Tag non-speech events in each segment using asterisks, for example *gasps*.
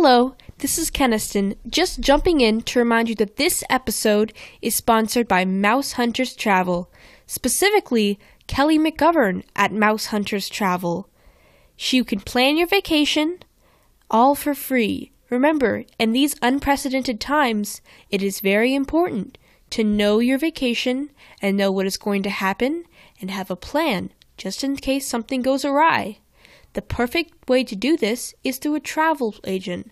Hello, this is Keniston, just jumping in to remind you that this episode is sponsored by Mouse Hunters Travel, specifically Kelly McGovern at Mouse Hunters Travel. She can plan your vacation all for free. Remember, in these unprecedented times, it is very important to know your vacation and know what is going to happen and have a plan just in case something goes awry. The perfect way to do this is through a travel agent.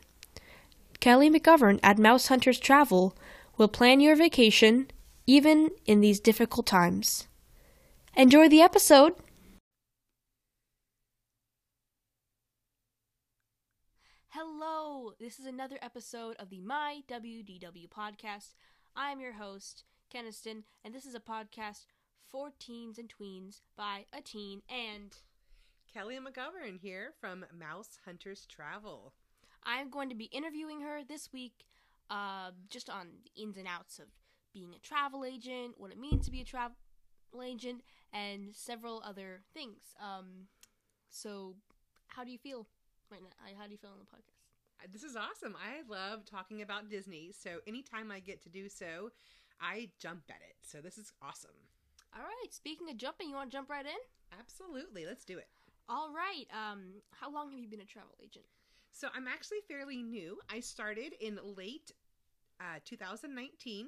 Kelly McGovern at Mouse Hunters Travel will plan your vacation even in these difficult times. Enjoy the episode! Hello, this is another episode of the My WDW podcast. I am your host, Keniston, and this is a podcast for teens and tweens by a teen and Kelly McGovern here from Mouse Hunters Travel. I'm going to be interviewing her this week uh, just on the ins and outs of being a travel agent, what it means to be a travel agent, and several other things. Um, so, how do you feel right now? How do you feel on the podcast? This is awesome. I love talking about Disney, so anytime I get to do so, I jump at it. So, this is awesome. All right. Speaking of jumping, you want to jump right in? Absolutely. Let's do it. All right. Um, how long have you been a travel agent? So I'm actually fairly new. I started in late uh, 2019,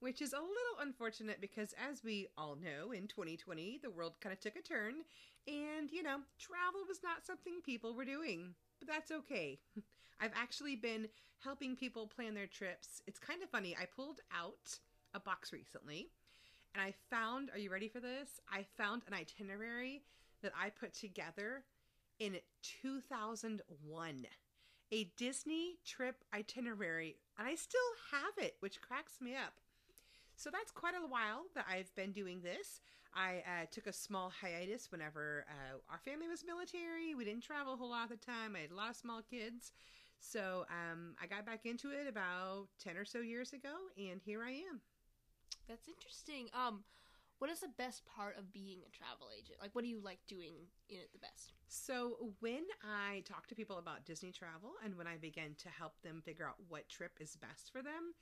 which is a little unfortunate because, as we all know, in 2020 the world kind of took a turn, and you know, travel was not something people were doing. But that's okay. *laughs* I've actually been helping people plan their trips. It's kind of funny. I pulled out a box recently and I found, are you ready for this? I found an itinerary that I put together in 2001. A Disney trip itinerary, and I still have it, which cracks me up. So that's quite a while that I've been doing this. I uh, took a small hiatus whenever uh, our family was military. We didn't travel a whole lot of the time. I had a lot of small kids. So um, I got back into it about 10 or so years ago, and here I am. That's interesting. Um, what is the best part of being a travel agent? Like, what do you like doing in it the best? So, when I talk to people about Disney travel and when I begin to help them figure out what trip is best for them,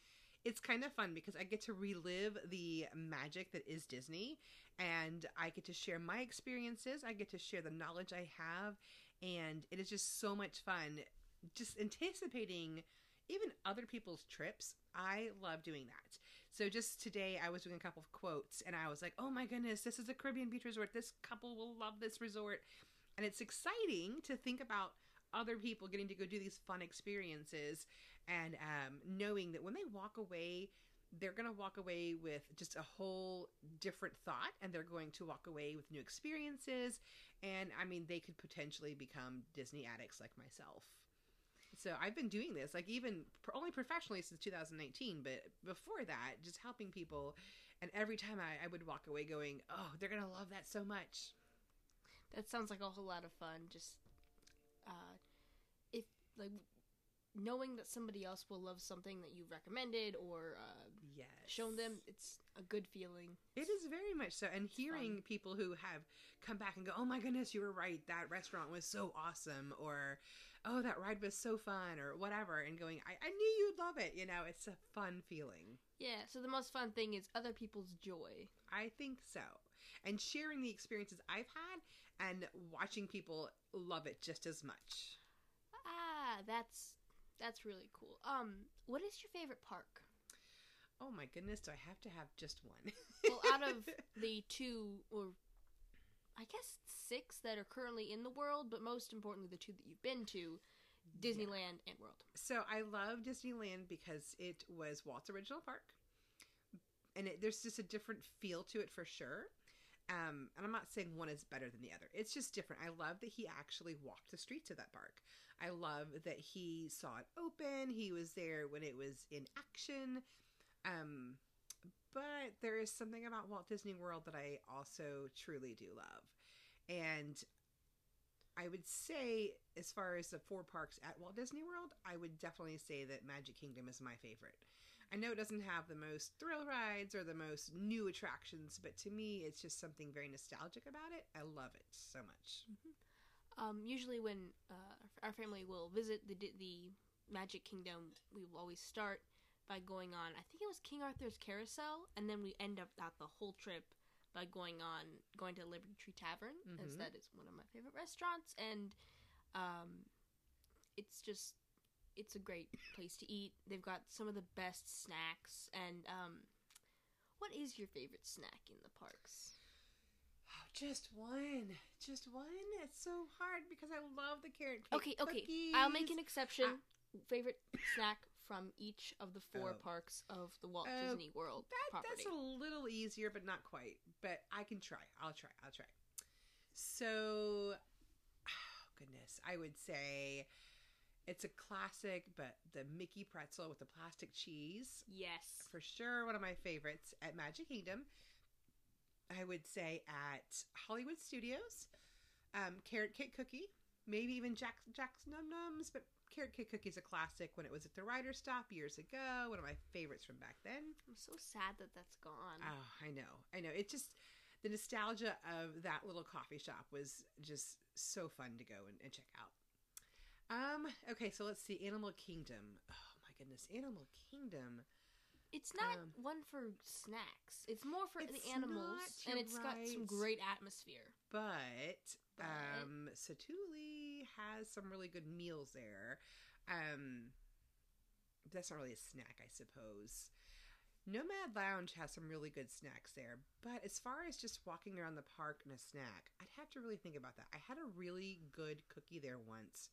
it's kind of fun because I get to relive the magic that is Disney and I get to share my experiences. I get to share the knowledge I have, and it is just so much fun. Just anticipating even other people's trips. I love doing that. So just today, I was doing a couple of quotes, and I was like, "Oh my goodness, this is a Caribbean beach resort. This couple will love this resort," and it's exciting to think about other people getting to go do these fun experiences, and um, knowing that when they walk away, they're going to walk away with just a whole different thought, and they're going to walk away with new experiences, and I mean, they could potentially become Disney addicts like myself. So I've been doing this, like even only professionally since 2019, but before that, just helping people. And every time I, I would walk away going, oh, they're going to love that so much. That sounds like a whole lot of fun. Just, uh, if, like, knowing that somebody else will love something that you've recommended or uh, yes. shown them, it's a good feeling. It is very much so. And hearing fun. people who have come back and go, oh my goodness, you were right. That restaurant was so awesome. Or, oh, that ride was so fun. Or whatever. And going, I, I knew you'd love it. You know, it's a fun feeling. Yeah, so the most fun thing is other people's joy. I think so. And sharing the experiences I've had and watching people love it just as much. Ah, that's that's really cool. Um, what is your favorite park? Oh my goodness, do I have to have just one? Well, out of *laughs* the two, or I guess six that are currently in the world, but most importantly, the two that you've been to, Disneyland and World. So I love Disneyland because it was Walt's original park, and it, there's just a different feel to it for sure. Um, and I'm not saying one is better than the other. It's just different. I love that he actually walked the streets of that park. I love that he saw it open. He was there when it was in action. Um, but there is something about Walt Disney World that I also truly do love. And I would say, as far as the four parks at Walt Disney World, I would definitely say that Magic Kingdom is my favorite. I know it doesn't have the most thrill rides or the most new attractions, but to me, it's just something very nostalgic about it. I love it so much. Um, usually, when uh, our family will visit the the Magic Kingdom, we will always start by going on. I think it was King Arthur's Carousel, and then we end up at the whole trip by going on going to Liberty Tree Tavern, as Mhm. that is one of my favorite restaurants, and um, it's just it's a great place to eat. They've got some of the best snacks, and um, what is your favorite snack in the parks? Oh, just one, just one. It's so hard because I love the carrot cake. Okay, okay, I'll make an cookies. exception. favorite snack from each of the four Oh. parks of the Walt Oh, Disney World That, property. that's a little easier, but not quite. But I can try. I'll try. I'll try. So, oh, goodness, I would say it's a classic, but the Mickey pretzel with the plastic cheese, yes. for sure, one of my favorites at Magic Kingdom. I would say at Hollywood Studios, um, carrot cake cookie, maybe even Jack Jack's Num Nums, but carrot cake cookie is a classic when it was at the Writer's Stop years ago. One of my favorites from back then. I'm so sad that that's gone. Oh, I know. I know. It just the nostalgia of that little coffee shop was just so fun to go and, and check out. Um, okay, so let's see. Animal Kingdom. Oh my goodness, Animal Kingdom. it's not um, one for snacks. It's more for It's the animals, not, and it's got some great atmosphere. But But- um Satu'li has some really good meals there. Um that's not really a snack, I suppose. Nomad Lounge has some really good snacks there, but as far as just walking around the park and a snack, I'd have to really think about that. I had a really good cookie there once.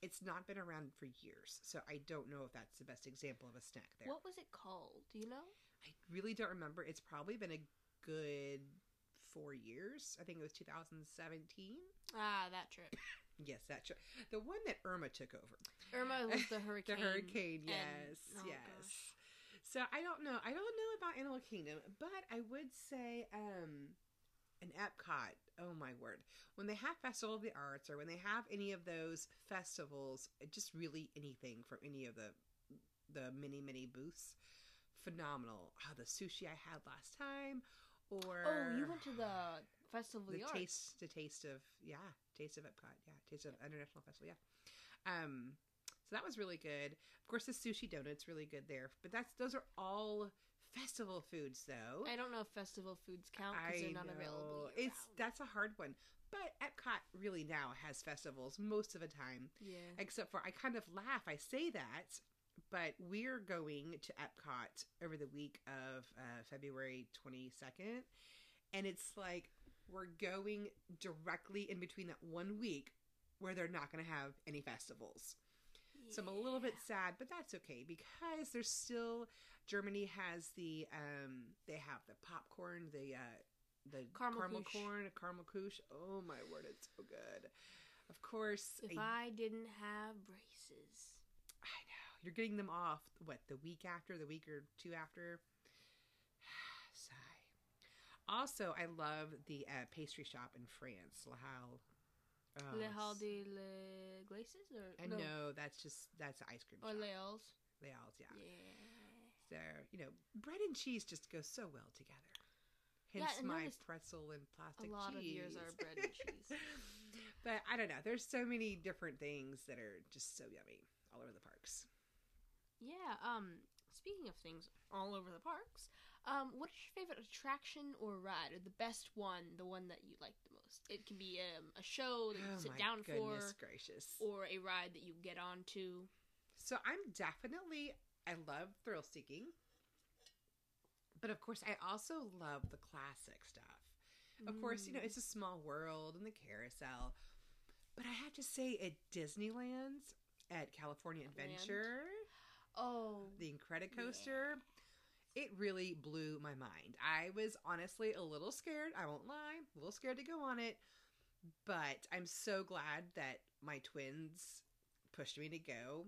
It's not been around for years, so I don't know if that's the best example of a snack there. What was it called? Do you know? I really don't remember. It's probably been a good four years. I think it was 2017. Ah, that trip. Yes, that's true. The one that Irma took over. Irma *laughs* was the hurricane. The hurricane, and- yes, oh, yes. gosh. So I don't know. I don't know about Animal Kingdom, but I would say um an Epcot. Oh my word. When they have Festival of the Arts or when they have any of those festivals, just really anything from any of the the many many booths, phenomenal. Oh, the sushi I had last time or Oh, you went to the Festival of the the, Arts. taste the taste of yeah taste of epcot yeah taste of international festival yeah um so that was really good of course the sushi donut's really good there but that's those are all festival foods though I don't know if festival foods count because they're not available. know. It's that's a hard one but epcot really now has festivals most of the time yeah. except for i kind of laugh i say that but we're going to epcot over the week of uh, february 22nd and it's like we're going directly in between that one week where they're not going to have any festivals. So i'm a little bit sad but that's okay because there's still germany has the um they have the popcorn the uh the Caramel caramel corn Karamell-Küche. Oh my word it's so good. Of course If I- I didn't have braces, I know. You're getting them off, what, the week after, the week or two after? Also, I love the uh, pastry shop in France, La Halle. Oh, Le Hall de le Glaces or I no, know, that's just, that's an ice cream or shop. Leals. Les Halles, yeah. Yeah. So, you know, bread and cheese just go so well together. Yeah, Hence I my pretzel and plastic cheese. A lot of cheese. yours are bread and cheese. *laughs* but I don't know. There's so many different things that are just so yummy all over the parks. Yeah. Um. Speaking of things all over the parks, um, what is your favorite attraction or ride, or the best one, the one that you like the most? It can be um, a show that you oh sit down goodness for, gracious. or a ride that you get onto. So I'm definitely I love thrill seeking. But of course I also love the classic stuff. Of course, you know, Mm. it's a small world and the carousel. But I have to say at Disneyland's at California Land. Adventure, Oh, the Incredicoaster, it really blew my mind. I was honestly a little scared, I won't lie, a little scared to go on it. But I'm so glad that my twins pushed me to go.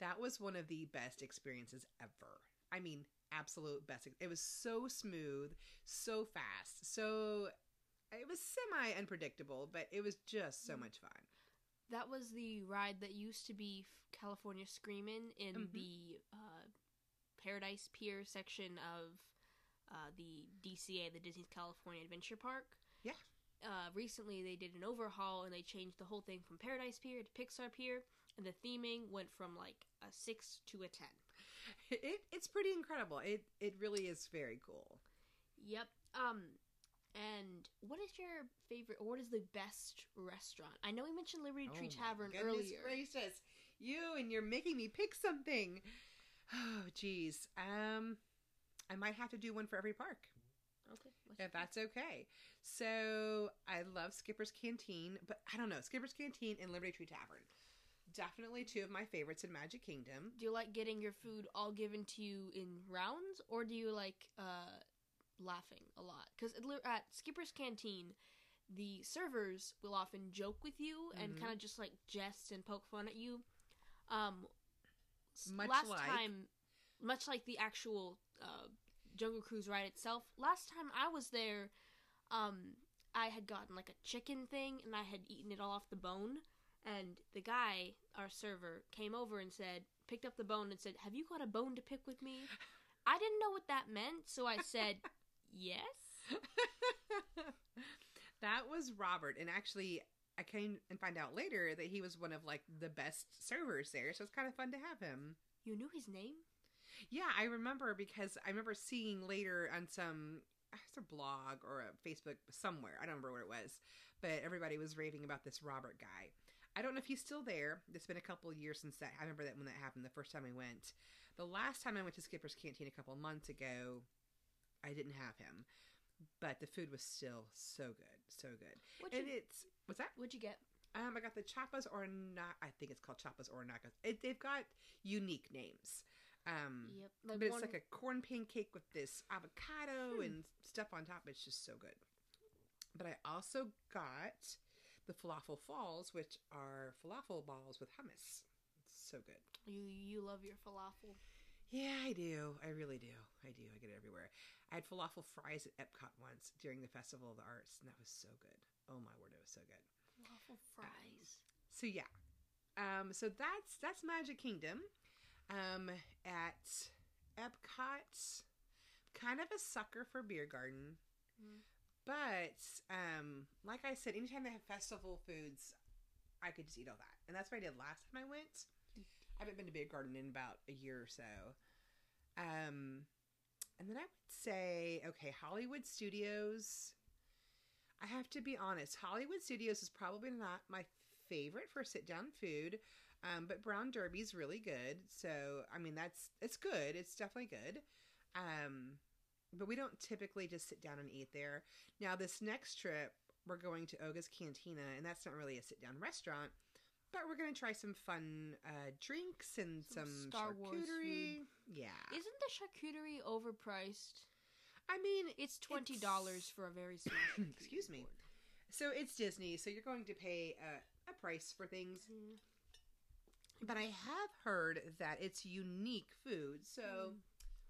That was one of the best experiences ever. I mean, absolute best. It was so smooth, so fast, so it was semi unpredictable, but it was just so Mm. much fun. that was the ride that used to be California Screamin' in Mhm. the uh, Paradise Pier section of uh, the DCA, the Disney's California Adventure Park. Yeah. uh, recently they did an overhaul and they changed the whole thing from Paradise Pier to Pixar Pier, and the theming went from like a six to a ten. It it's pretty incredible. It it really is very cool. Yep. Um, and what is your favorite, or what is the best restaurant? I know we mentioned Liberty Oh Tree my Tavern earlier. Gracious, you and you're making me pick something. Oh, geez. Um, I might have to do one for every park Okay. if that's okay. So I love Skipper's Canteen, but I don't know Skipper's Canteen and Liberty Tree Tavern. Definitely two of my favorites in Magic Kingdom. Do you like getting your food all given to you in rounds, or do you like uh, laughing a lot? Because at Skipper's Canteen, the servers will often joke with you and Mhm. kind of just like jest and poke fun at you. Um, Much last like- time, much like the actual uh, Jungle Cruise ride itself, last time I was there, um, I had gotten like a chicken thing and I had eaten it all off the bone. And the guy, our server, came over and said, picked up the bone and said, Have you got a bone to pick with me? I didn't know what that meant, so I said, *laughs* Yes. that was Robert, and actually, I came and find out later that he was one of like the best servers there. So it's kind of fun to have him. You knew his name? Yeah, I remember because I remember seeing later on some uh, it's a blog or a Facebook somewhere. I don't remember what it was, but everybody was raving about this Robert guy. I don't know if he's still there. It's been a couple years since that. I remember that when that happened the first time I went. The last time I went to Skipper's Canteen a couple months ago, I didn't have him, but the food was still so good, so good. What'd and you, it's what's that? what'd you get? Um, I got the Chapas or not. I think it's called Chapas or It, they've got unique names. Um, Yep. but it's one- like a corn pancake with this avocado Hmm. and stuff on top. It's just so good. But I also got the falafel falls, which are falafel balls with hummus. It's so good. you you love your falafel. Yeah, I do. I really do. I do. I get it everywhere. I had falafel fries at Epcot once during the Festival of the Arts, and that was so good. Oh my word, it was so good. Falafel fries. So yeah, um, so that's that's Magic Kingdom. Um, at Epcot, kind of a sucker for beer garden, Mm. but um, like I said, anytime they have festival foods, I could just eat all that, and that's what I did last time I went. I haven't been to beer garden in about a year or so. Um, and then I would say, okay, Hollywood Studios. I have to be honest, Hollywood Studios is probably not my favorite for sit down food. Um, but Brown Derby's really good. So I mean that's it's good. It's definitely good. Um, but we don't typically just sit down and eat there. Now this next trip we're going to Oga's Cantina, and that's not really a sit down restaurant. But we're gonna try some fun uh, drinks and Some some, Star Wars charcuterie. Yeah, Isn't the charcuterie overpriced? I mean It's twenty dollars for a very small. *coughs* Excuse me. board. So it's Disney, so you're going to pay a, a price for things. Mm. But I have heard that it's unique food, so Mm.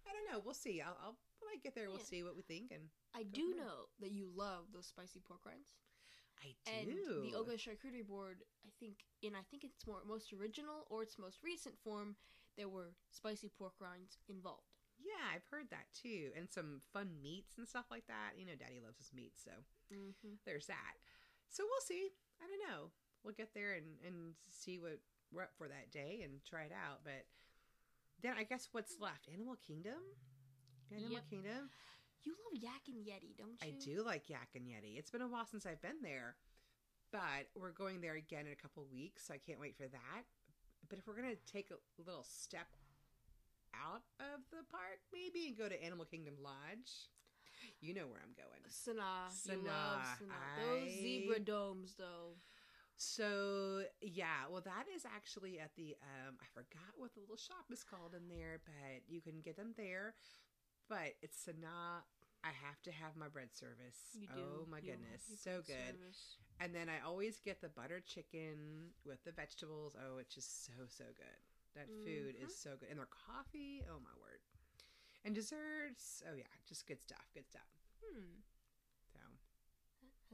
I don't know. We'll see. I'll, I'll when I get there, we'll Yeah. see what we think. And I do know that you love those spicy pork rinds. I And do. the Oga charcuterie board, I think, in I think its more most original or its most recent form, there were spicy pork rinds involved. yeah, I've heard that too, and some fun meats and stuff like that. You know, Daddy loves his meat, so Mm-hmm. there's that. So we'll see. I don't know. We'll get there and and see what we're up for that day and try it out. But then I guess what's left? Animal Kingdom. Animal Yep. Kingdom. You love Yak and Yeti, don't you? I do like Yak and Yeti. It's been a while since I've been there, but we're going there again in a couple weeks, so I can't wait for that. But if we're gonna take a little step out of the park, maybe and go to Animal Kingdom Lodge, you know where I'm going. Sanaa. Sanaa. Sanaa. Those zebra domes, though. So yeah, well that is actually at the um I forgot what the little shop is called in there, but you can get them there. But it's Sanaa. I have to have my bread service. You do. Oh my You goodness, so good. service. And then I always get the butter chicken with the vegetables. Oh, it's just so so good. That food Mhm. is so good, and their coffee. Oh my word! And desserts. Oh yeah, just good stuff. Good stuff. Hmm. So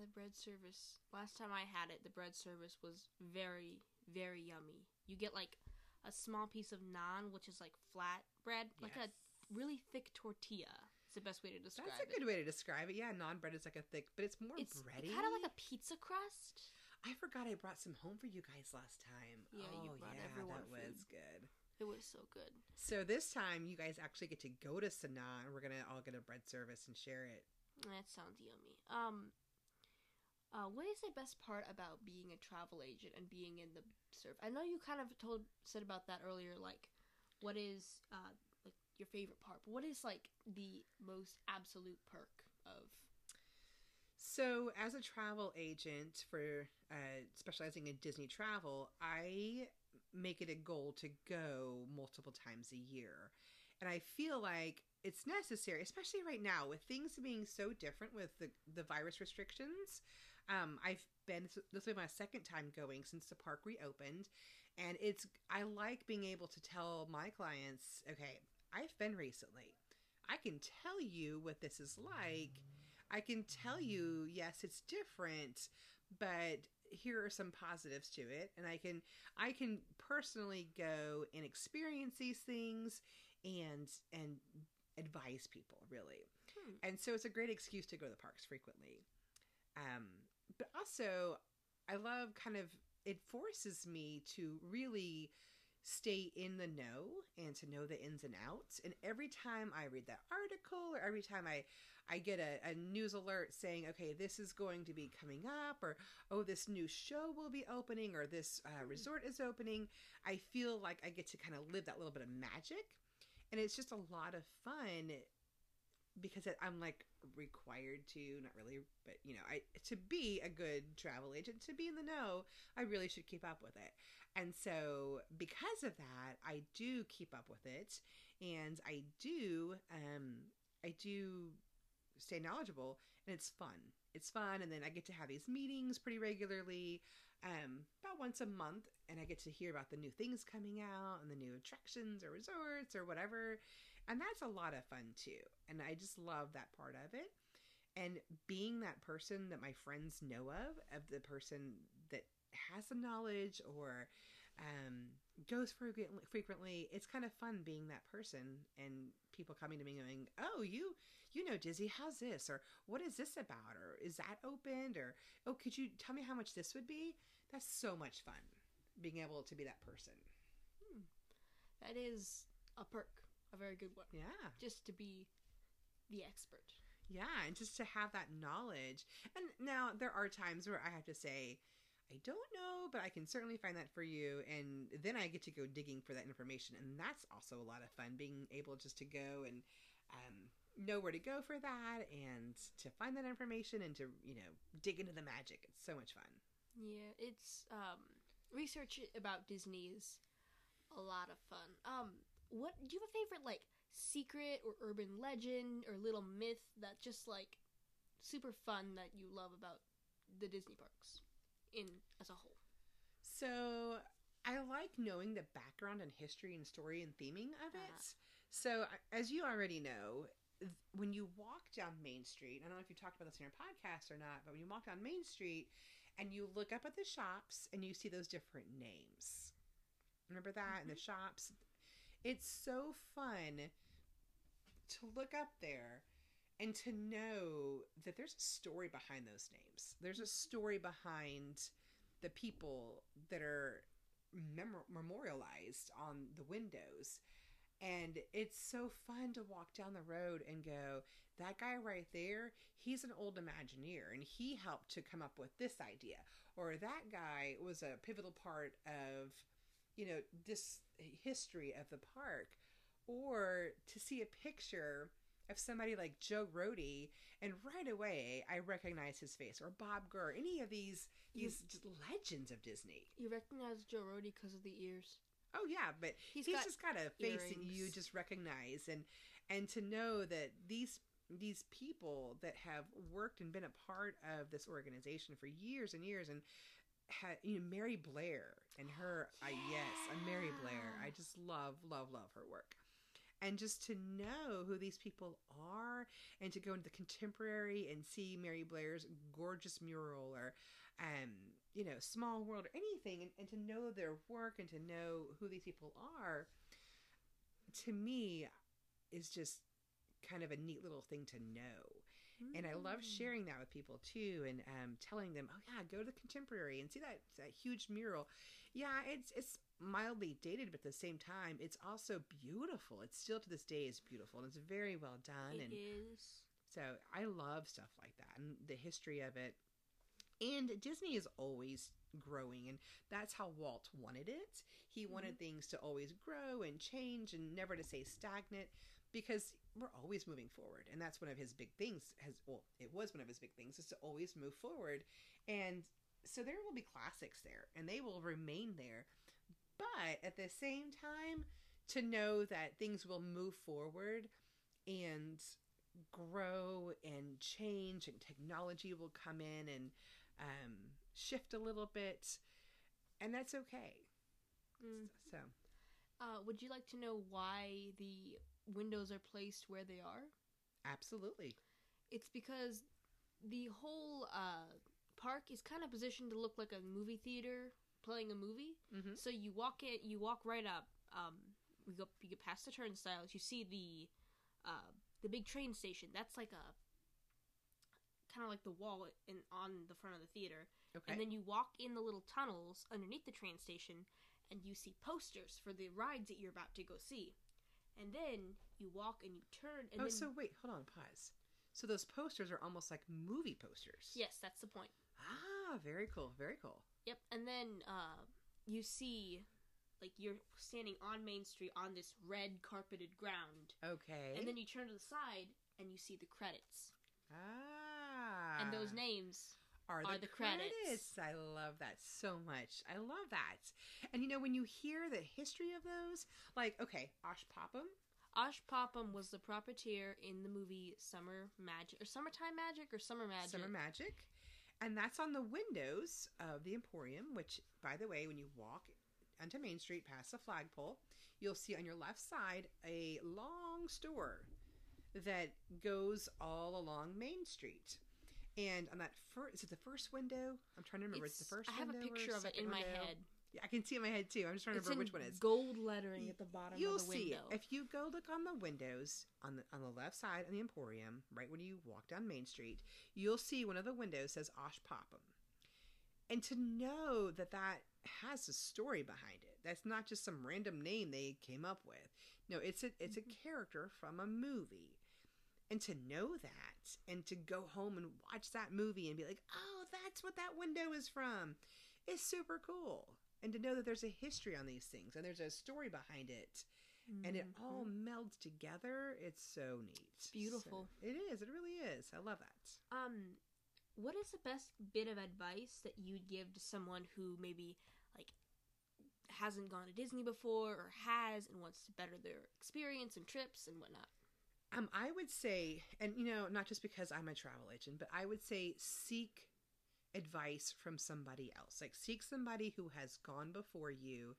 The bread service. Last time I had it, the bread service was very, very yummy. You get like a small piece of naan, which is like flat bread, like a yes. Really thick tortilla. It's the best way to describe That's a it. good way to describe it. Yeah, naan bread is like a thick, but it's more It's bready. kind of like a pizza crust. I forgot I brought some home for you guys last time. Yeah, oh, you brought yeah, everyone that food. was good. It was so good. So this time, you guys actually get to go to Sanaa, and we're gonna all get a bread service and share it. That sounds yummy. Um, uh, what is the best part about being a travel agent and being in the surf? I know you kind of told said about that earlier. Like, what is uh your favorite part? But what is like the most absolute perk of? So, as a travel agent for uh, specializing in Disney travel, I make it a goal to go multiple times a year. And I feel like it's necessary, especially right now with things being so different with the, the virus restrictions. Um, I've been, this will be my second time going since the park reopened. And it's, I like being able to tell my clients, okay, I've been recently. I can tell you what this is like. I can tell you, yes, it's different, but here are some positives to it and i can i can personally go and experience these things and and advise people really Hmm. and so it's a great excuse to go to the parks frequently um but also i love kind of it forces me to really stay in the know and to know the ins and outs and every time i read that article or every time i I get a, a news alert saying, okay, this is going to be coming up, or oh, this new show will be opening, or this uh, resort is opening. I feel like I get to kind of live that little bit of magic. And it's just a lot of fun because I'm like required to, not really, but you know, I to be a good travel agent, to be in the know, I really should keep up with it. And so, because of that, I do keep up with it, and I do, um, I do stay knowledgeable and it's fun it's fun and then i get to have these meetings pretty regularly um about once a month and i get to hear about the new things coming out and the new attractions or resorts or whatever and that's a lot of fun too and i just love that part of it. And being that person that my friends know of of the person that has the knowledge or um, goes frequently, it's kind of fun being that person and people coming to me going oh you you know dizzy how's this? Or what is this about? Or is that opened? Or oh could you tell me how much this would be? That's so much fun being able to be that person. That is a perk, a very good one. yeah Just to be the expert. yeah and just to have that knowledge and now there are times where i have to say i don't know but i can certainly find that for you and then i get to go digging for that information and that's also a lot of fun being able just to go and um, know where to go for that and to find that information and to you know dig into the magic it's so much fun Yeah, it's um research about Disney is a lot of fun. Um what do you have a favorite like secret or urban legend or little myth that just like super fun that you love about the Disney parks in as a whole? So I like knowing the background and history and story and theming of it. Uh-huh. So as you already know, when you walk down Main Street, I don't know if you talked about this in your podcast or not, but when you walk down Main Street and you look up at the shops and you see those different names. Remember that in the shops? It's so fun to look up there and to know that there's a story behind those names. There's a story behind the people that are memor- memorialized on the windows. And it's so fun to walk down the road and go, that guy right there, he's an old Imagineer and he helped to come up with this idea. Or that guy was a pivotal part of, you know, this history of the park. Or to see a picture of somebody like Joe Rohde, and right away I recognize his face, or Bob Gurr, any of these these just legends of Disney. You recognize Joe Rohde because of the ears. Oh yeah, but He's he's, got just got a face that you just recognize, and and to know that these these people that have worked and been a part of this organization for years and years, and had you know Mary Blair and her, I yes, I'm Mary Blair. I just love love love her work. And just to know who these people are, and to go into the contemporary and see Mary Blair's gorgeous mural, or um, you know, Small World or anything, and, and to know their work and to know who these people are, to me, is just kind of a neat little thing to know. And I love Mm. sharing that with people too, and um, telling them, "Oh yeah, go to the Contemporary and see that that huge mural." Yeah, it's it's mildly dated, but at the same time, it's also beautiful. It's still to this day is beautiful, and it's very well done. It and is. so I love stuff like that and the history of it. And Disney is always growing, and that's how Walt wanted it. He wanted things to always grow and change and never to stay stagnant because we're always moving forward. And that's one of his big things has well, it was one of his big things is to always move forward. And so there will be classics there and they will remain there. But at the same time, to know that things will move forward and grow and change and technology will come in and um, shift a little bit and that's okay Mm. so Uh, would you like to know why the windows are placed where they are? absolutely It's because the whole uh, park is kind of positioned to look like a movie theater playing a movie. mm-hmm. So you walk in, you walk right up. Um, we go, you get past the turnstiles. You see the uh, the big train station. That's like a kind of like the wall in on the front of the theater. okay And then you walk in the little tunnels underneath the train station, and you see posters for the rides that you're about to go see. And then you walk and you turn, and oh then so wait hold on pause so those posters are almost like movie posters yes, that's the point. ah very cool very cool Yep. And then uh, you see, like you're standing on Main Street on this red carpeted ground, okay and then you turn to the side and you see the credits, ah and those names. Are the, are the credits. credits. I love that so much. I love that. And you know, when you hear the history of those, like, okay, Osh Popham, Osh Popham was the puppeteer in the movie Summer Magic or Summertime Magic or Summer Magic. Summer Magic, and that's on the windows of the Emporium, which, by the way, when you walk onto Main Street past the flagpole, you'll see on your left side a long store that goes all along Main Street. And on that first, is it the first window? I'm trying to remember. It's, the first. I have a picture of it in my window? head. Yeah, I can see it in my head too. I'm just trying to remember which one it is. gold lettering at the bottom You'll of the see window. if you go look on the windows on the on the left side of the Emporium, right when you walk down Main Street, you'll see one of the windows says Osh Popham. And to know that that has a story behind it, that's not just some random name they came up with. No, it's a it's Mm-hmm. a character from a movie. And to know that and to go home and watch that movie and be like, "Oh, that's what that window is from." is super cool. And to know that there's a history on these things and there's a story behind it and it all Mhm. melds together. It's so neat. It's beautiful. it is. It really is. I love that. Um, what is the best bit of advice that you'd give to someone who maybe like hasn't gone to Disney before or has and wants to better their experience and trips and whatnot? Um, I would say, and you know, not just because I'm a travel agent, but I would say seek advice from somebody else. Like seek somebody who has gone before you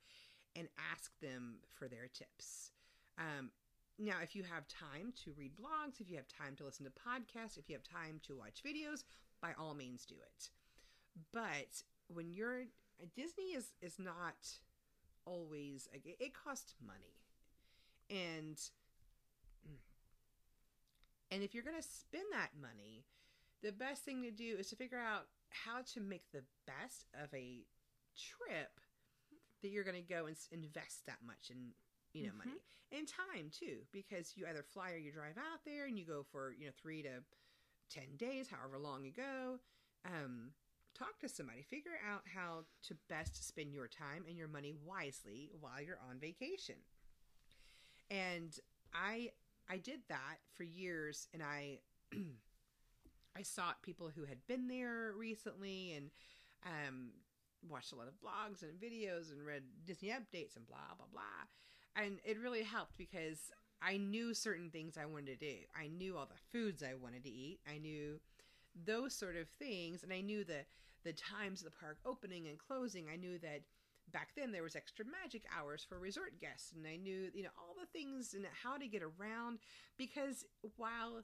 and ask them for their tips. Um, now, if you have time to read blogs, if you have time to listen to podcasts, if you have time to watch videos, by all means do it. But when you're Disney is is not always it it costs money, and and if you're going to spend that money, the best thing to do is to figure out how to make the best of a trip that you're going to go and invest that much in you know Mhm. money and time too because you either fly or you drive out there and you go for you know 3 to 10 days however long you go. Um talk to somebody. Figure out how to best spend your time and your money wisely while you're on vacation. And i i did that for years and i *clears throat* i sought people who had been there recently and um watched a lot of blogs and videos and read disney updates and blah blah blah. And it really helped because i knew certain things i wanted to do. I knew all the foods i wanted to eat. I knew those sort of things. And i knew the the times of the park opening and closing. I knew that back then there was extra magic hours for resort guests and i knew you know all the things and how to get around because while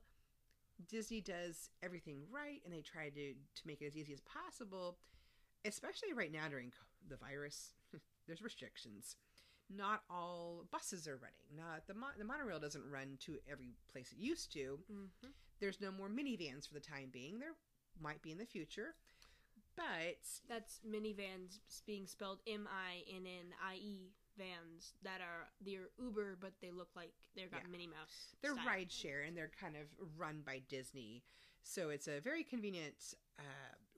disney does everything right and they try to to make it as easy as possible especially right now during the virus *laughs* there's restrictions not all buses are running. Not the mo- the monorail doesn't run to every place it used to. Mm-hmm. There's no more Minnie Vans for the time being. There might be in the future, but That's Minnie Vans being spelled M I N N I E vans that are they're Uber, but they look like they've got Yeah. Minnie Mouse. they're style. ride share and they're kind of run by Disney. So it's a very convenient uh,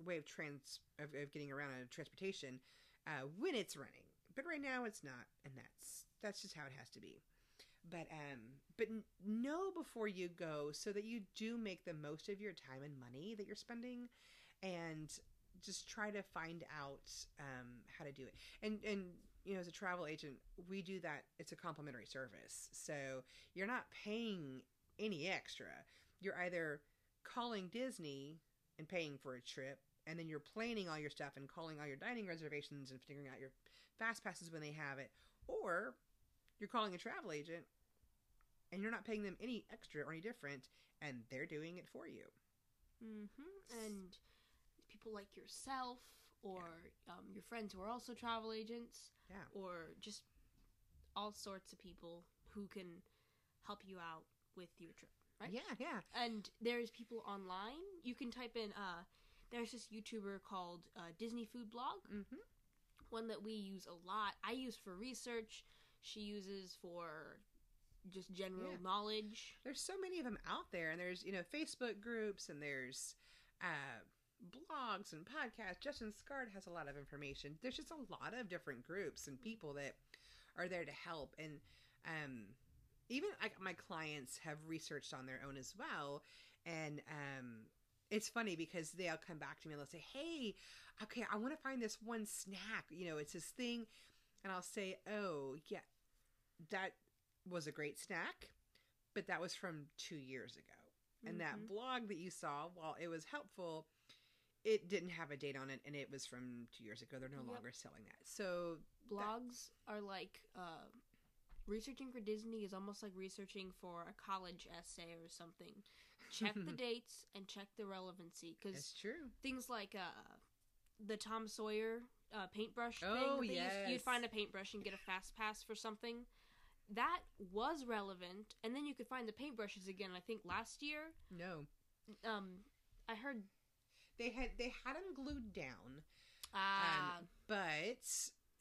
way of trans of, of getting around on transportation uh, when it's running. But right now it's not, and that's that's just how it has to be. But um, but know before you go so that you do make the most of your time and money that you're spending, and just try to find out um, how to do it. And and you know, as a travel agent, we do that. It's a complimentary service, so you're not paying any extra. You're either calling Disney and paying for a trip, and then you're planning all your stuff and calling all your dining reservations and figuring out your fast passes when they have it, or you're calling a travel agent and you're not paying them any extra or any different, and they're doing it for you. Mm-hmm. And people like yourself or um, your friends who are also travel agents Yeah. or just all sorts of people who can help you out with your trip. Right? Yeah, yeah. And there's people online. You can type in. Uh, there's this YouTuber called uh, Disney Food Blog, Mm-hmm. one that we use a lot. I use for research. She uses for just general Yeah. knowledge. There's so many of them out there, and there's you know Facebook groups, and there's uh, blogs and podcasts. Justin Scard has a lot of information. There's just a lot of different groups and people that are there to help, and um, even I, my clients have researched on their own as well, and um, it's funny because they'll come back to me and they'll say, "Hey, okay, I want to find this one snack. You know, it's this thing," and I'll say, "Oh, yeah, that was a great snack." but that was from two years ago. And that Mhm. blog that you saw, while it was helpful, it didn't have a date on it, and it was from two years ago. They're no Yep. longer selling that. So blogs are like uh, researching for Disney is almost like researching for a college essay or something. Check the *laughs* dates and check the relevancy it's because true. things like uh, the Tom Sawyer uh, paintbrush Oh, thing. that used- yes. you'd find a paintbrush and get a fast pass for something. That was relevant, and then you could find the paintbrushes again. I think last year, No, um, I heard they had they had them glued down, ah Um, but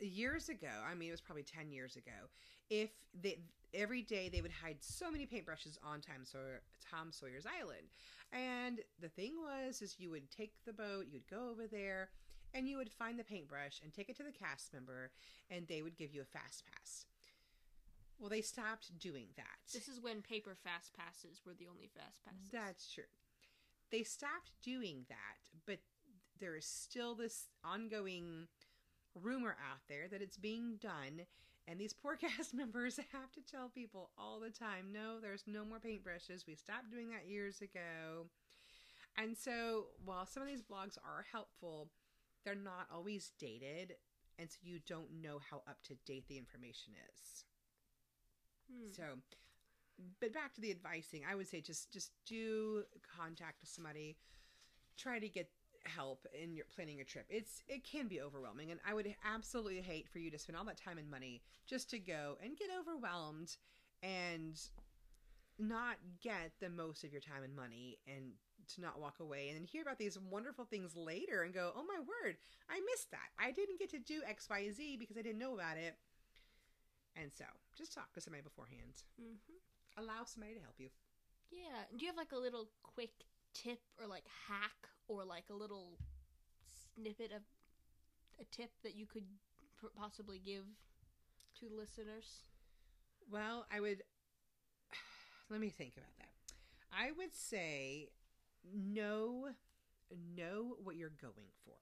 years ago, I mean, it was probably ten years ago. If they every day they would hide so many paintbrushes on Tom Sawyer, Tom Sawyer's Island, and the thing was, is you would take the boat, you'd go over there, and you would find the paintbrush and take it to the cast member, and they would give you a fast pass. Well, they stopped doing that. this is when paper fast passes were the only fast passes. That's true. They stopped doing that, but there is still this ongoing rumor out there that it's being done, and these poor *laughs* cast members have to tell people all the time no, there's no more paintbrushes. We stopped doing that years ago. And so, while some of these blogs are helpful, they're not always dated, and so you don't know how up to date the information is. Hmm. So, but back to the advising, I would say just just do contact somebody, try to get help in your planning your trip. It's it can be overwhelming, and I would absolutely hate for you to spend all that time and money just to go and get overwhelmed and not get the most of your time and money and to not walk away and then hear about these wonderful things later and go, oh my word, I missed that. I didn't get to do X, Y, Z because I didn't know about it. And so, just talk to somebody beforehand. Mhm. Allow somebody to help you. Yeah. Do you have like a little quick tip or like hack or like a little snippet of a tip that you could possibly give to the listeners? Well, I would. *sighs* Let me think about that. I would say know know what you're going for.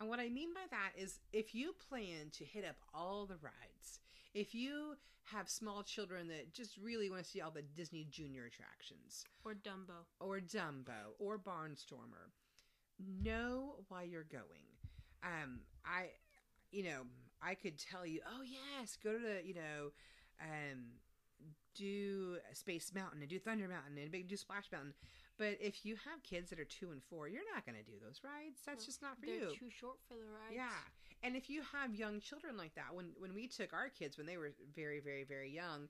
And what I mean by that is if you plan to hit up all the rides, if you have small children that just really want to see all the Disney Junior attractions, Or Dumbo? or Dumbo or Barnstormer. Know why you're going. Um, I, you know, I could tell you, oh yes, go to the, you know, um, do Space Mountain and do Thunder Mountain and do Splash Mountain. But if you have kids that are two and four, you're not going to do those rides. That's No, just not for They're you. too short for the rides. Yeah. And if you have young children like that, when when we took our kids when they were very very very young,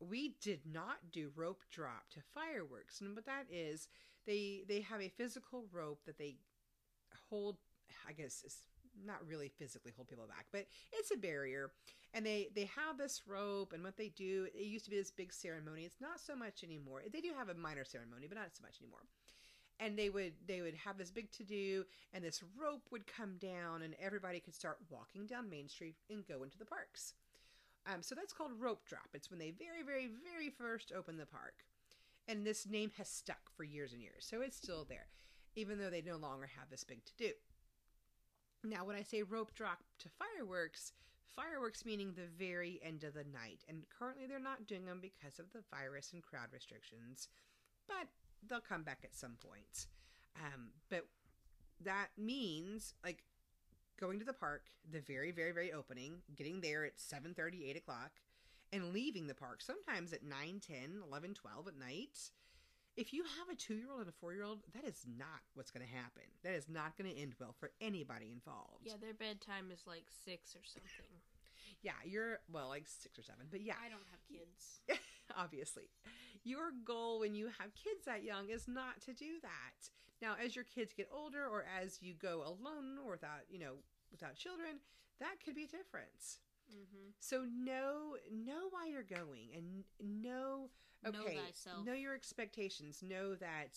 we did not do rope drop to fireworks. And what that is, they they have a physical rope that they hold. I guess it's not really physically hold people back, but it's a barrier. And they they have this rope, and what they do, it used to be this big ceremony. It's not so much anymore. They do have a minor ceremony, but not so much anymore. And they would they would have this big to do, and this rope would come down, and everybody could start walking down Main Street and go into the parks. Um, so that's called rope drop. It's when they very, very, very first open the park. And this name has stuck for years and years. So it's still there, even though they no longer have this big to do. Now, when I say rope drop to fireworks, fireworks meaning the very end of the night. And currently they're not doing them because of the virus and crowd restrictions, but they'll come back at some point. Um, but that means like going to the park, the very, very, very opening, getting there at 7 30, 8 o'clock, and leaving the park sometimes at 9, 10, 11, 12 at night. If you have a two year old and a four year old, that is not what's going to happen. That is not going to end well for anybody involved. Yeah, their bedtime is like six or something. Yeah, you're, well, like six or seven, but yeah. I don't have kids. *laughs* obviously. Your goal when you have kids that young is not to do that. Now, as your kids get older or as you go alone or without, you know, without children, that could be different. Mm-hmm. So know know why you're going and know okay know, thyself. know your expectations. Know that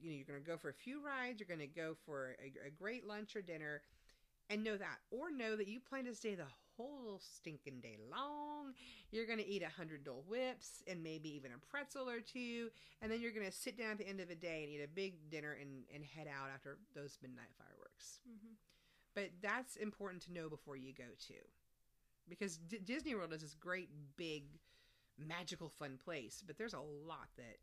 you know you're going to go for a few rides. You're going to go for a, a great lunch or dinner, and know that, or know that you plan to stay the whole stinking day long. You're going to eat a hundred Dole Whips and maybe even a pretzel or two, and then you're going to sit down at the end of the day and eat a big dinner and, and head out after those midnight fireworks. Mm-hmm. But that's important to know before you go to. Because D- Disney World is this great, big, magical, fun place, but there's a lot that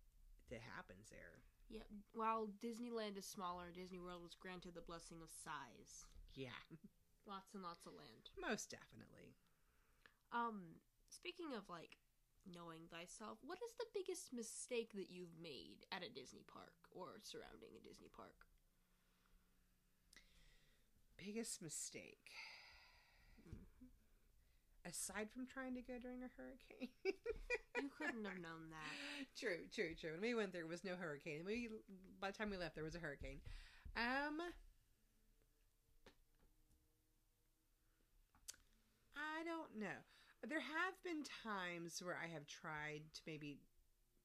that happens there. Yeah, while Disneyland is smaller, Disney World was granted the blessing of size. Yeah, *laughs* Lots and lots of land. most definitely. Um, speaking of like knowing thyself, what is the biggest mistake that you've made at a Disney park or surrounding a Disney park? Biggest mistake. Mm-hmm. Aside from trying to go during a hurricane. You couldn't have known *laughs* that. True, true, true. When we went there, was no hurricane. We by the time we left, there was a hurricane. Um, I don't know. There have been times where I have tried to maybe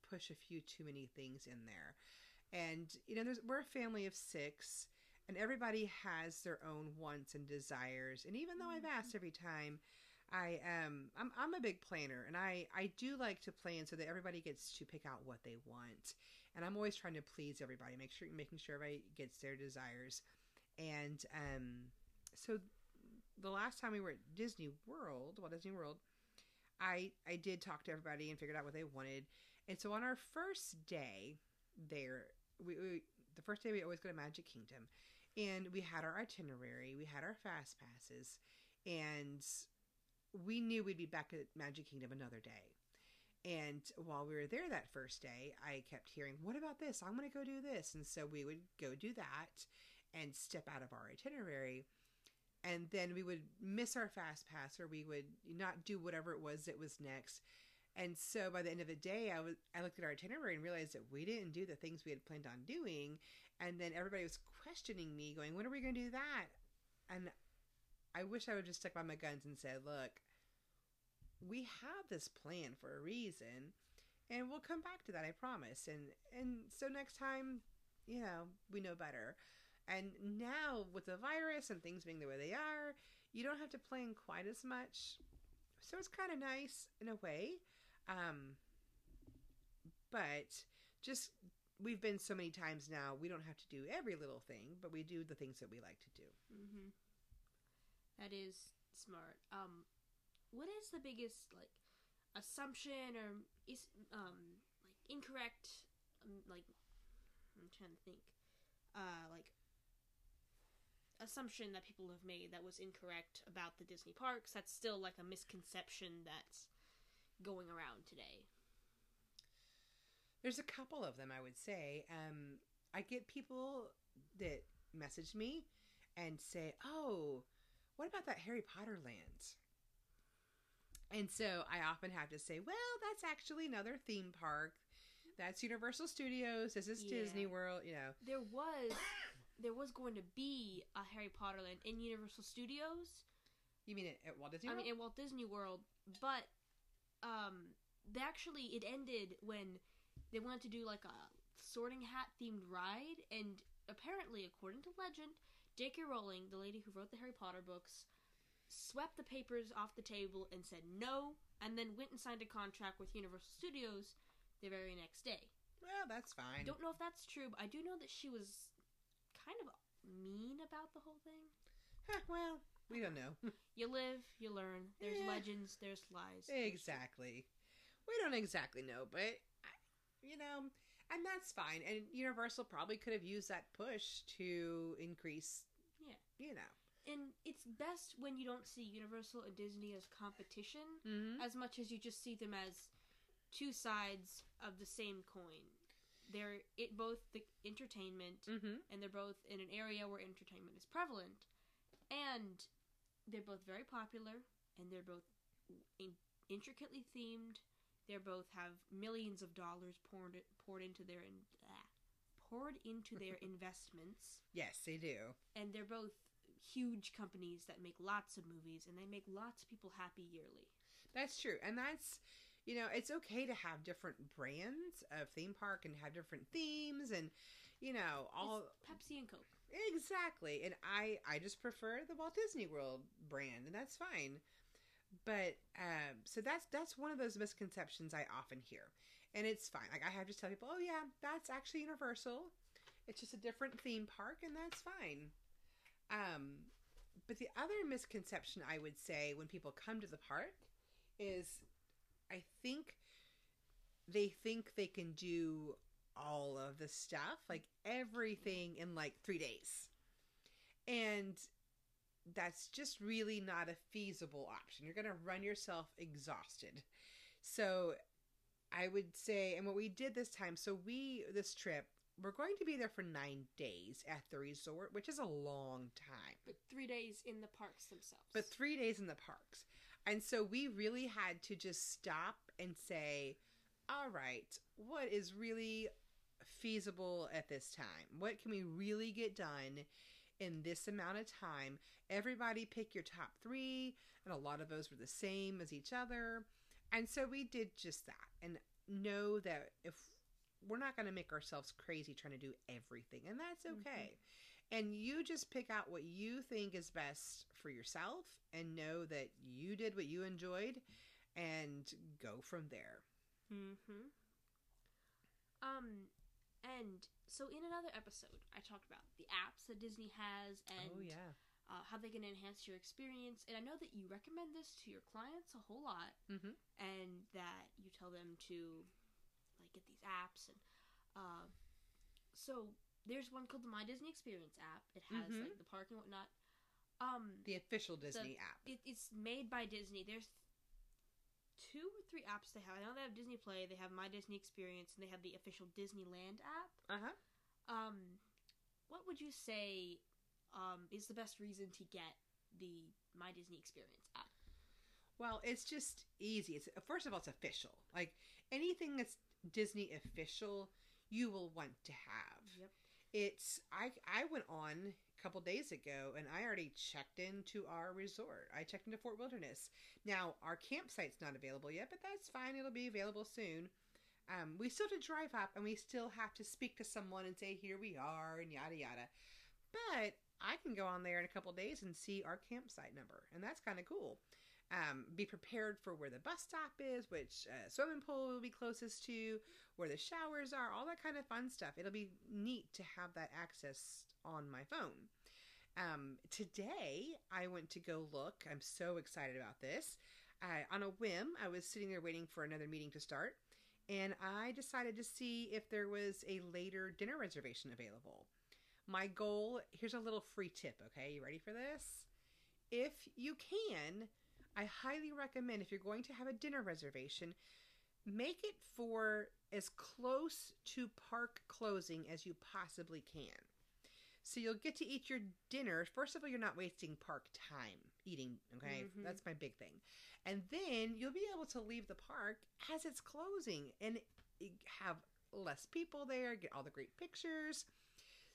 push a few too many things in there, and you know, there's we're a family of six, and everybody has their own wants and desires. And even though I've asked every time, I um I'm I'm a big planner and I I do like to plan so that everybody gets to pick out what they want. And I'm always trying to please everybody, make sure making sure everybody gets their desires. And um so the last time we were at Disney World, Walt Disney World, I I did talk to everybody and figured out what they wanted. And so on our first day there, we, we the first day we always go to Magic Kingdom, and we had our itinerary, we had our fast passes, and we knew we'd be back at Magic Kingdom another day. And while we were there that first day, I kept hearing, What about this? I'm going to go do this. And so we would go do that and step out of our itinerary. And then we would miss our fast pass or we would not do whatever it was that was next. And so by the end of the day, I was I looked at our itinerary and realized that we didn't do the things we had planned on doing. And then everybody was questioning me, going, "When are we going to do that?" And I wish I would just stuck by my guns and said, "Look, we have this plan for a reason, and we'll come back to that. I promise." And and so next time, you know, we know better. And now with the virus and things being the way they are, you don't have to plan quite as much. So it's kind of nice in a way. Um, but just we've been so many times now, we don't have to do every little thing, but we do the things that we like to do. Mm-hmm. That is smart. Um, what is the biggest like assumption or is um like incorrect um, like I'm trying to think uh like assumption that people have made that was incorrect about the Disney parks that's still like a misconception that's going around today. There's a couple of them, I would say. Um, I get people that message me and say, "Oh, what about that Harry Potter land? And so I often have to say, well, that's actually another theme park. That's Universal Studios. This is Yeah. Disney World. You know, There was there was going to be a Harry Potter land in Universal Studios. you mean at Walt Disney I World? mean, in Walt Disney World, but um, they actually it ended when they wanted to do like a Sorting Hat themed ride, and apparently, according to legend, J.K. Rowling, the lady who wrote the Harry Potter books, swept the papers off the table and said no, and then went and signed a contract with Universal Studios the very next day. well, that's fine. I don't know if that's true, but I do know that she was kind of mean about the whole thing. Huh, well, we don't know. *laughs* You live, you learn. There's Yeah. legends, there's lies. exactly. We don't exactly know, but I- you know, and that's fine. And Universal probably could have used that push to increase. Yeah. You know. And it's best when you don't see Universal and Disney as competition Mm-hmm. as much as you just see them as two sides of the same coin. They're it both the entertainment Mm-hmm. and they're both in an area where entertainment is prevalent and they're both very popular and they're both in, intricately themed. They both have millions of dollars poured poured into their in, ah, poured into their *laughs* investments Yes, they do. and they're both huge companies that make lots of movies and they make lots of people happy yearly. That's true. And that's, you know, it's okay to have different brands of theme park and have different themes and, you know, all It's Pepsi and Coke. exactly. And I I just prefer the Walt Disney World brand and that's fine. But um so that's that's one of those misconceptions I often hear. And it's fine. Like I have to tell people, "Oh yeah, that's actually Universal. It's just a different theme park and that's fine." Um but the other misconception I would say when people come to the park is I think they think they can do all of the stuff, like everything in like three days. And that's just really not a feasible option. You're going to run yourself exhausted. So I would say, and what we did this time, so we, this trip, we're going to be there for nine days at the resort, which is a long time But three days in the parks themselves. but three days in the parks. And so we really had to just stop and say, all right, what is really feasible at this time? What can we really get done in this amount of time? Everybody pick your top three, and a lot of those were the same as each other. And so we did just that and know that if we're not going to make ourselves crazy trying to do everything, and that's Mhm. okay and you just pick out what you think is best for yourself and know that you did what you enjoyed and go from there. Mm-hmm. Um, and so in another episode, I talked about the apps that Disney has and oh yeah. uh, how they can enhance your experience. And I know that you recommend this to your clients a whole lot, Mhm. and that you tell them to like get these apps. And uh, so there's one called the My Disney Experience app. It has Mhm. like the park and whatnot. Um, The official Disney app. it, it's made by Disney. There's two or three apps they have. I know they have Disney Play, they have My Disney Experience, and they have the official Disneyland app. Uh-huh. Um, what would you say um, is the best reason to get the My Disney Experience app? Well, it's just easy. It's first of all, it's official. Like anything that's Disney official, you will want to have. Yep. It's I I went on a couple days ago and I already checked into our resort. I checked into Fort Wilderness. Now our campsite's not available yet, but that's fine. It'll be available soon. Um, we still have to drive up and we still have to speak to someone and say here we are and yada yada. But I can go on there in a couple days and see our campsite number, and that's kind of cool. Um, be prepared for where the bus stop is, which uh, swimming pool will be closest to, where the showers are, all that kind of fun stuff. It'll be neat to have that access on my phone. Um, today, I went to go look. I'm so excited about this. On a whim, I was sitting there waiting for another meeting to start, and I decided to see if there was a later dinner reservation available. My goal here's a little free tip, okay? You ready for this? If you can, I highly recommend if you're going to have a dinner reservation, make it for as close to park closing as you possibly can. So you'll get to eat your dinner. First of all, you're not wasting park time eating. Okay, Mhm. that's my big thing. And then you'll be able to leave the park as it's closing and have less people there. Get all the great pictures.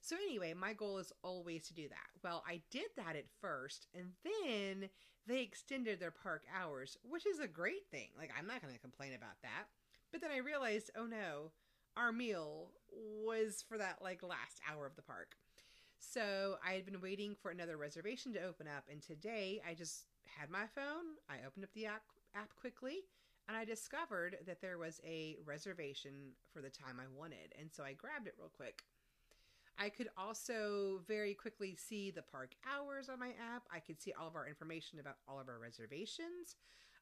So anyway, my goal is always to do that. Well, I did that at first, and then they extended their park hours, which is a great thing. Like I'm not going to complain about that. But then I realized, oh no, our meal was for that like last hour of the park. So I had been waiting for another reservation to open up, and today I just had my phone. I opened up the app, app quickly, and I discovered that there was a reservation for the time I wanted, and so I grabbed it real quick. I could also very quickly see the park hours on my app. I could see all of our information about all of our reservations.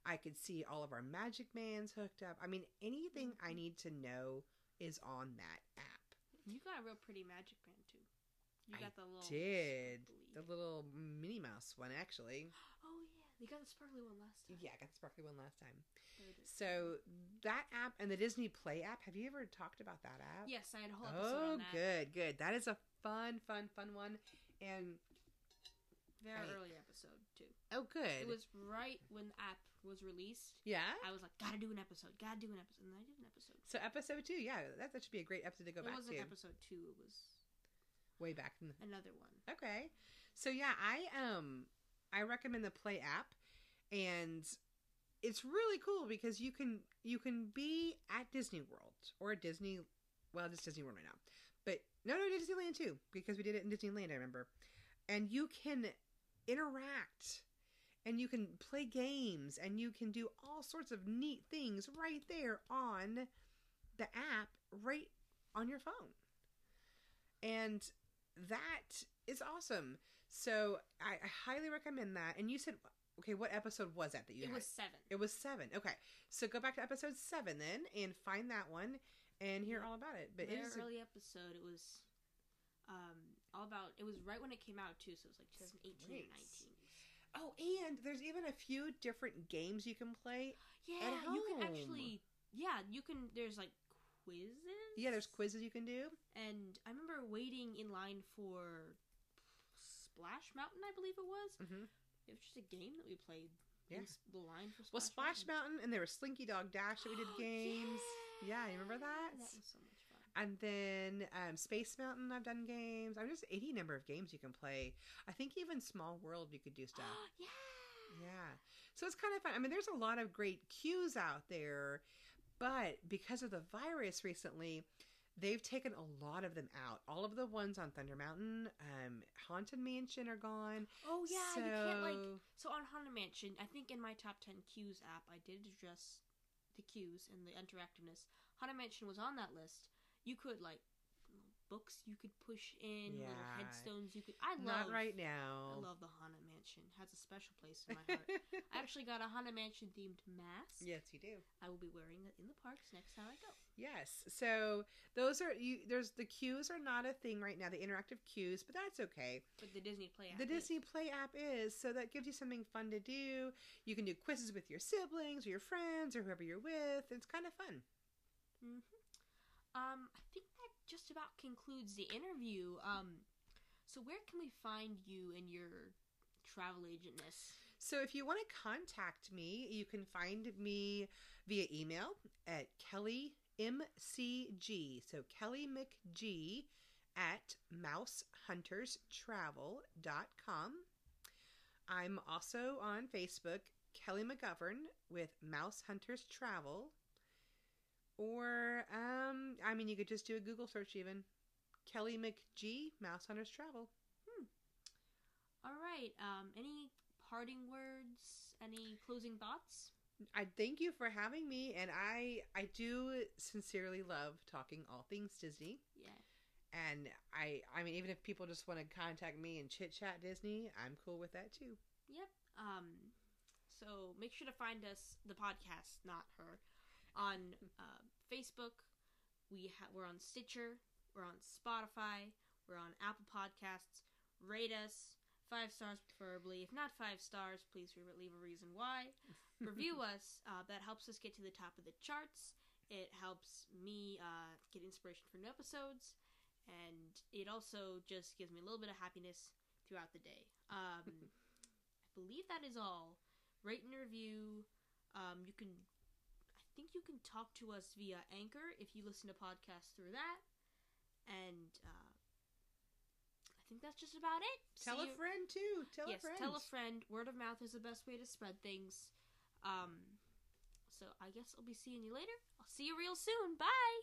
I could see all of our MagicBands hooked up. I mean, anything I mm-hmm. need to know is on that app. You got a real pretty MagicBand too. You I got the little Did sparkly- the little Minnie Mouse one actually? *gasps* Oh yeah, you got the sparkly one last time. Yeah, I got the sparkly one last time. It. So that app and the Disney Play app. Have you ever talked about that app? Yes, I had a whole episode Oh, on that. good, good. That is a fun, fun, fun one. And Very Right. early episode too. oh, good. It was right when the app was released. yeah. I was like, gotta do an episode, gotta do an episode, and I did an episode. So episode two, yeah, that, that should be a great episode to go it back wasn't to. episode two; it was Way back. In the, another one. okay. So yeah, I um I recommend the Play app, and it's really cool because you can you can be at Disney World or at Disney, well, it's Disney World right now, but no, no, Disneyland too because we did it in Disneyland. I remember, and you can interact. And you can play games and you can do all sorts of neat things right there on the app, right on your phone. And that is awesome. So I, I highly recommend that. And you said, okay, what episode was that that you It had? was seven. It was seven. Okay, so go back to episode seven then and find that one and hear all about it. But Very it is early episode. It was um all about. It was right when it came out too, so it was like 2018 Great. or 19. oh, and there's even a few different games you can play. Yeah, you can actually. Yeah, you can. There's like quizzes. Yeah, there's quizzes you can do. And I remember waiting in line for Splash Mountain, I believe it was. hmm It was just a game that we played. Yeah. The line for Well, Splash, Splash Mountain, and there was Slinky Dog Dash that we did games. Yeah, you remember that? That was so much fun. And then um, Space Mountain, I've done games. I'm just any number of games you can play. I think even Small World, you could do *gasps* stuff. yeah. Yeah. So it's kind of fun. I mean, there's a lot of great queues out there, but because of the virus recently, they've taken a lot of them out. All of the ones on Thunder Mountain, um, Haunted Mansion are gone. Oh yeah, you can't like. So- So on Haunted Mansion, I think in my top ten queues app, I did address the queues and the interactiveness. Haunted Mansion was on that list. You could like books you could push in, little headstones you could. I love Not right now. I love the Haunted Mansion. Has a special place in my heart. *laughs* I actually got a Haunted Mansion themed mask. yes, you do. I will be wearing it in the parks next time I go. Yes. So those are you. There's the queues are not a thing right now. The interactive queues, but that's okay. But the Disney Play app. The is. Disney Play app is so that gives you something fun to do. You can do quizzes with your siblings or your friends or whoever you're with. It's kind of fun. hmm Um, I think just about concludes the interview. Um, so where can we find you and your travel agentness? So if you want to contact me, you can find me via email at Kelly MCG. So Kelly McG at mousehunterstravel.com. I'm also on Facebook, Kelly McGovern with Mouse Hunters Travel. Or, um, I mean, you could just do a Google search even. Kelly McGee, Mouse Hunters Travel. Hmm. All right. Um, any parting words? Any closing thoughts? I thank you for having me, and I I do sincerely love talking all things Disney. Yeah. And I I mean, even if people just want to contact me and chit chat Disney, I'm cool with that too. Yep. Um, so make sure to find us, the podcast, not her, on uh, Facebook. We ha- we're on Stitcher. We're on Spotify. We're on Apple Podcasts. Rate us five stars, preferably. If not five stars, please re- leave a reason why. *laughs* Review us. Uh, that helps us get to the top of the charts. It helps me uh, get inspiration for new episodes. and it also just gives me a little bit of happiness throughout the day. Um, *laughs* I believe that is all. Rate and review. Um, you can, think you can talk to us via Anchor if you listen to podcasts through that, and uh, I think that's just about it. Tell See a you- friend too. Tell yes, a friend. tell a friend. Word of mouth is the best way to spread things. Um, so I guess I'll be seeing you later. I'll see you real soon. Bye.